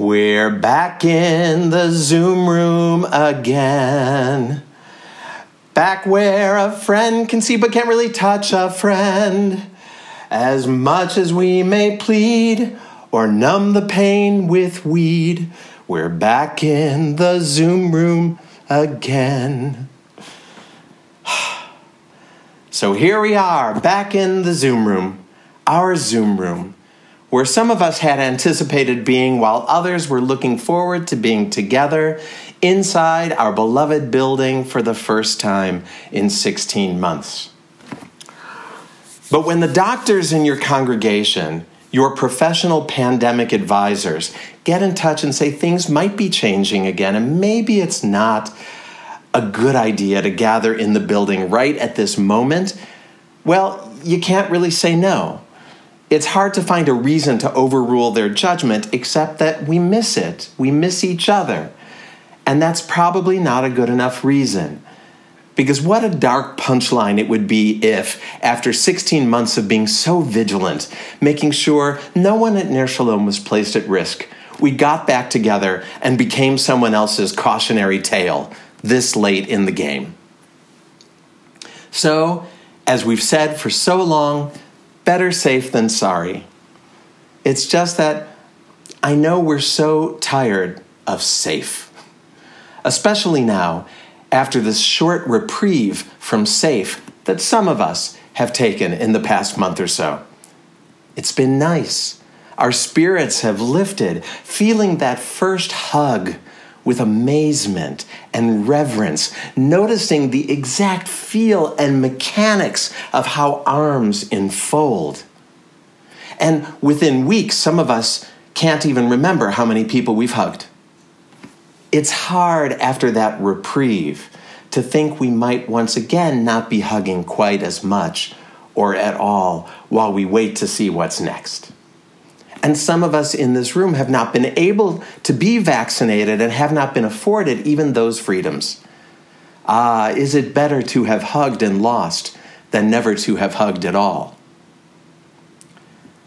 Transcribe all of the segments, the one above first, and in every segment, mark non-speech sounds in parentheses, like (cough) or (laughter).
We're back in the Zoom room again. Back where a friend can see but can't really touch a friend. As much as we may plead or numb the pain with weed, we're back in the Zoom room again. (sighs) So here we are, back in the Zoom room, our Zoom room, where some of us had anticipated being while others were looking forward to being together inside our beloved building for the first time in 16 months. But when the doctors in your congregation, your professional pandemic advisors, get in touch and say things might be changing again and maybe it's not a good idea to gather in the building right at this moment, well, you can't really say no. It's hard to find a reason to overrule their judgment except that we miss it. We miss each other. And that's probably not a good enough reason. Because what a dark punchline it would be if, after 16 months of being so vigilant, making sure no one at Ner Shalom was placed at risk, we got back together and became someone else's cautionary tale this late in the game. So, as we've said for so long, better safe than sorry. It's just that I know we're so tired of safe, especially now after this short reprieve from safe that some of us have taken in the past month or so. It's been nice. Our spirits have lifted, feeling that first hug with amazement and reverence, noticing the exact feel and mechanics of how arms enfold. And within weeks, some of us can't even remember how many people we've hugged. It's hard after that reprieve to think we might once again not be hugging quite as much or at all while we wait to see what's next. And some of us in this room have not been able to be vaccinated and have not been afforded even those freedoms. Ah, is it better to have hugged and lost than never to have hugged at all?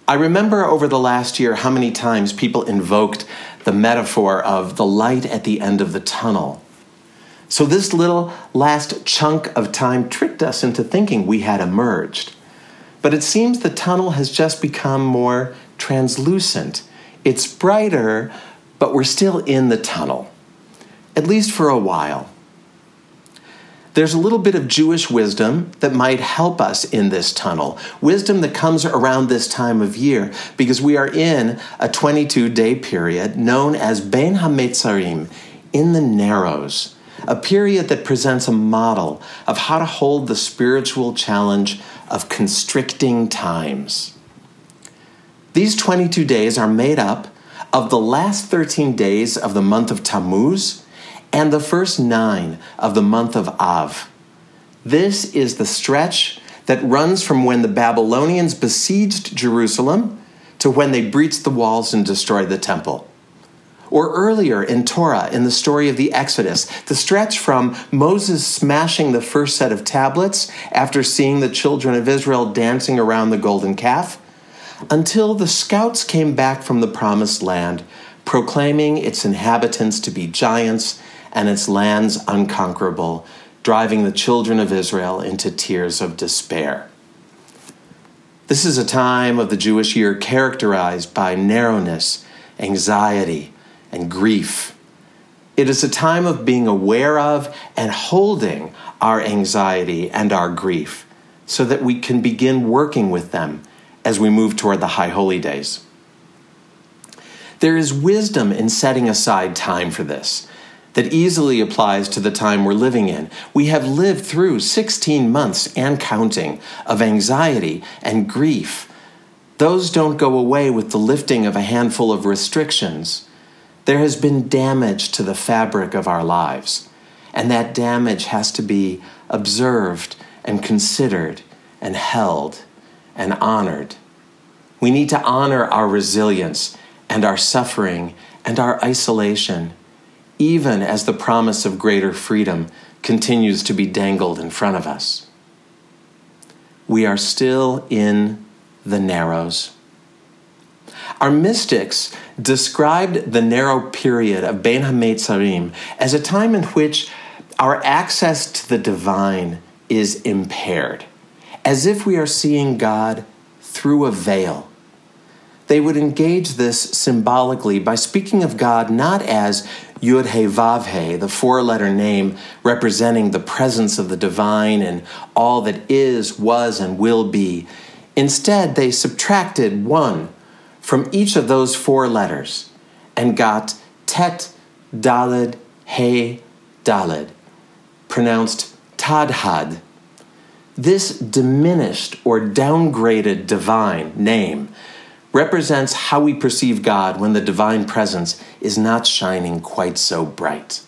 I remember over the last year how many times people invoked the metaphor of the light at the end of the tunnel. So, this little last chunk of time tricked us into thinking we had emerged. But it seems the tunnel has just become more translucent. It's brighter, but we're still in the tunnel, at least for a while. There's a little bit of Jewish wisdom that might help us in this tunnel. Wisdom that comes around this time of year because we are in a 22 day period known as Ben HaMetzarim, in the Narrows, a period that presents a model of how to hold the spiritual challenge of constricting times. These 22 days are made up of the last 13 days of the month of Tammuz and the first nine of the month of Av. This is the stretch that runs from when the Babylonians besieged Jerusalem to when they breached the walls and destroyed the temple. Or earlier in Torah, in the story of the Exodus, the stretch from Moses smashing the first set of tablets after seeing the children of Israel dancing around the golden calf until the scouts came back from the promised land, proclaiming its inhabitants to be giants and its lands unconquerable, driving the children of Israel into tears of despair. This is a time of the Jewish year characterized by narrowness, anxiety, and grief. It is a time of being aware of and holding our anxiety and our grief so that we can begin working with them as we move toward the High Holy Days. There is wisdom in setting aside time for this that easily applies to the time we're living in. We have lived through 16 months and counting of anxiety and grief. Those don't go away with the lifting of a handful of restrictions. There has been damage to the fabric of our lives, and that damage has to be observed and considered and held and honored. We need to honor our resilience and our suffering and our isolation, even as the promise of greater freedom continues to be dangled in front of us. We are still in the narrows. Our mystics described the narrow period of Ben HaMetzarim as a time in which our access to the divine is impaired, as if we are seeing God through a veil. They would engage this symbolically by speaking of God not as Yud He Vav He, the four letter name representing the presence of the divine and all that is, was, and will be. Instead, they subtracted one from each of those four letters and got Tet Daled He Daled, pronounced Tadhad. This diminished or downgraded divine name represents how we perceive God when the divine presence is not shining quite so bright.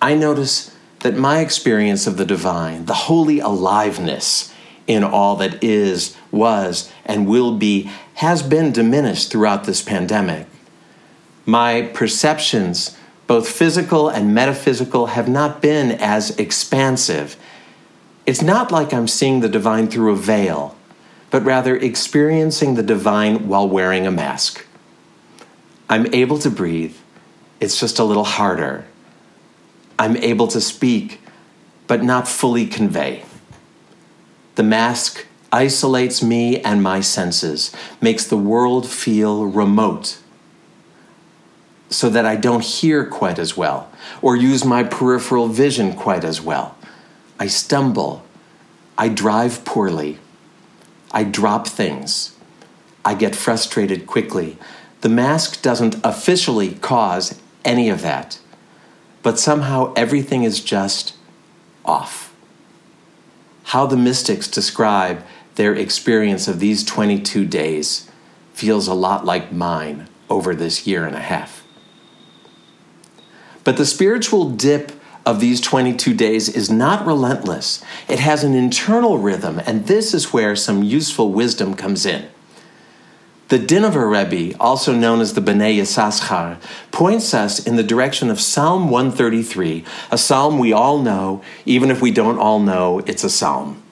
I notice that my experience of the divine, the holy aliveness in all that is, was, and will be, has been diminished throughout this pandemic. My perceptions, both physical and metaphysical, have not been as expansive it's not like I'm seeing the divine through a veil, but rather experiencing the divine while wearing a mask. I'm able to breathe, it's just a little harder. I'm able to speak, but not fully convey. The mask isolates me and my senses, makes the world feel remote, so that I don't hear quite as well or use my peripheral vision quite as well. I stumble. I drive poorly. I drop things. I get frustrated quickly. The mask doesn't officially cause any of that, but somehow everything is just off. How the mystics describe their experience of these 22 days feels a lot like mine over this year and a half. But the spiritual dip of these 22 days is not relentless. It has an internal rhythm, and this is where some useful wisdom comes in. The Dinover Rebbe, also known as the B'nai Yissaschar, points us in the direction of Psalm 133, a psalm we all know, even if we don't all know it's a psalm.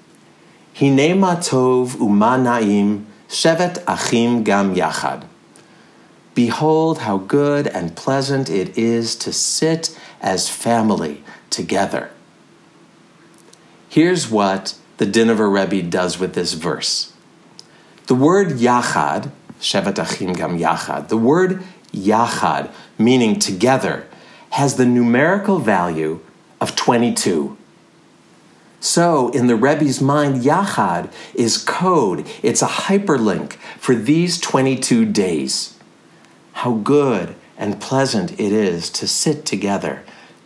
Hine ma tov uma naim shevet achim gam yachad. Behold how good and pleasant it is to sit as family together. Here's what the Dinover Rebbe does with this verse. The word yachad, Shevet Achim Gam Yachad, the word yachad, meaning together, has the numerical value of 22. So, in the Rebbe's mind, Yachad is code, it's a hyperlink for these 22 days. How good and pleasant it is to sit together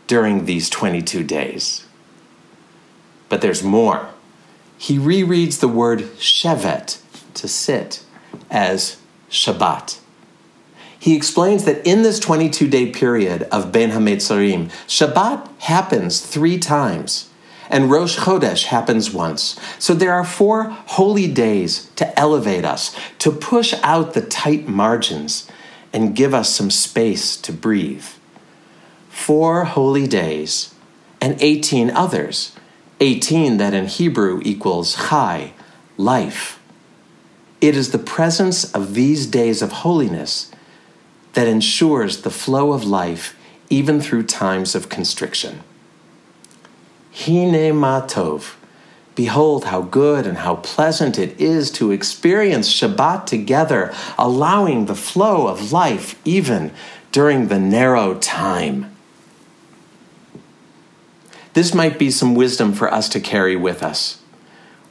during these 22 days. But there's more. He rereads the word shevet, to sit, as Shabbat. He explains that in this 22 day period of Ben HaMetzarim, Shabbat happens three times and Rosh Chodesh happens once. So there are four holy days to elevate us, to push out the tight margins and give us some space to breathe four holy days, and 18 others, 18 that in Hebrew equals chai, life. It is the presence of these days of holiness that ensures the flow of life even through times of constriction. Hine matov. Behold how good and how pleasant it is to experience Shabbat together, allowing the flow of life even during the narrow time. This might be some wisdom for us to carry with us.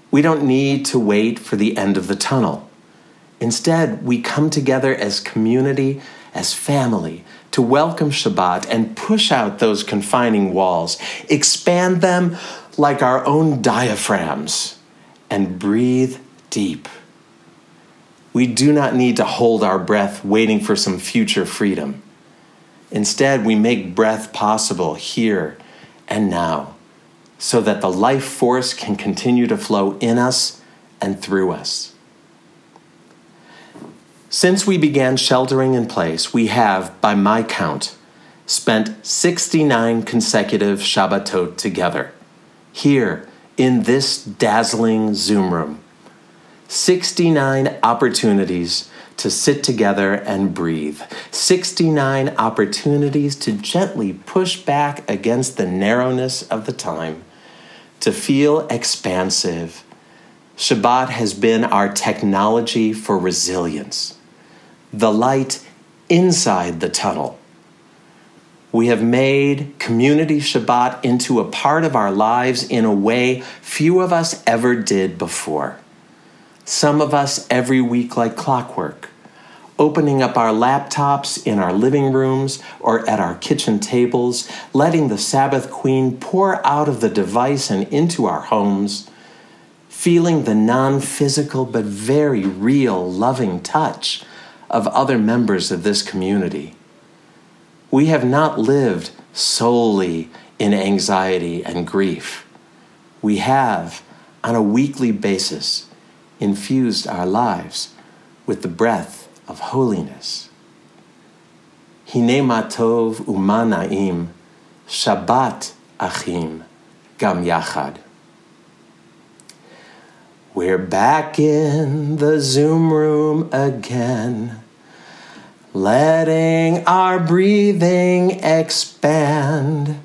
We don't need to wait for the end of the tunnel. Instead, we come together as community, as family, to welcome Shabbat and push out those confining walls, expand them like our own diaphragms, and breathe deep. We do not need to hold our breath waiting for some future freedom. Instead, we make breath possible here and now, so that the life force can continue to flow in us and through us. Since we began sheltering in place, we have, by my count, spent 69 consecutive Shabbatot together, here in this dazzling Zoom room. 69 opportunities to sit together and breathe. 69 opportunities to gently push back against the narrowness of the time, to feel expansive. Shabbat has been our technology for resilience, the light inside the tunnel. We have made community Shabbat into a part of our lives in a way few of us ever did before. Some of us every week like clockwork, opening up our laptops in our living rooms or at our kitchen tables, letting the Sabbath Queen pour out of the device and into our homes, feeling the non physical but very real loving touch of other members of this community. We have not lived solely in anxiety and grief. We have, on a weekly basis, infused our lives with the breath of holiness. Hine matov umanaim, Shabbat achim, gam yachad. We're back in the Zoom room again, letting our breathing expand.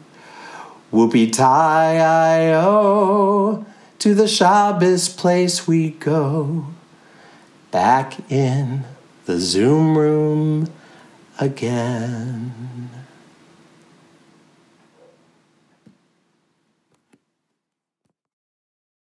Whoopie tie I o to the Shabbos place we go. Back in the Zoom room again.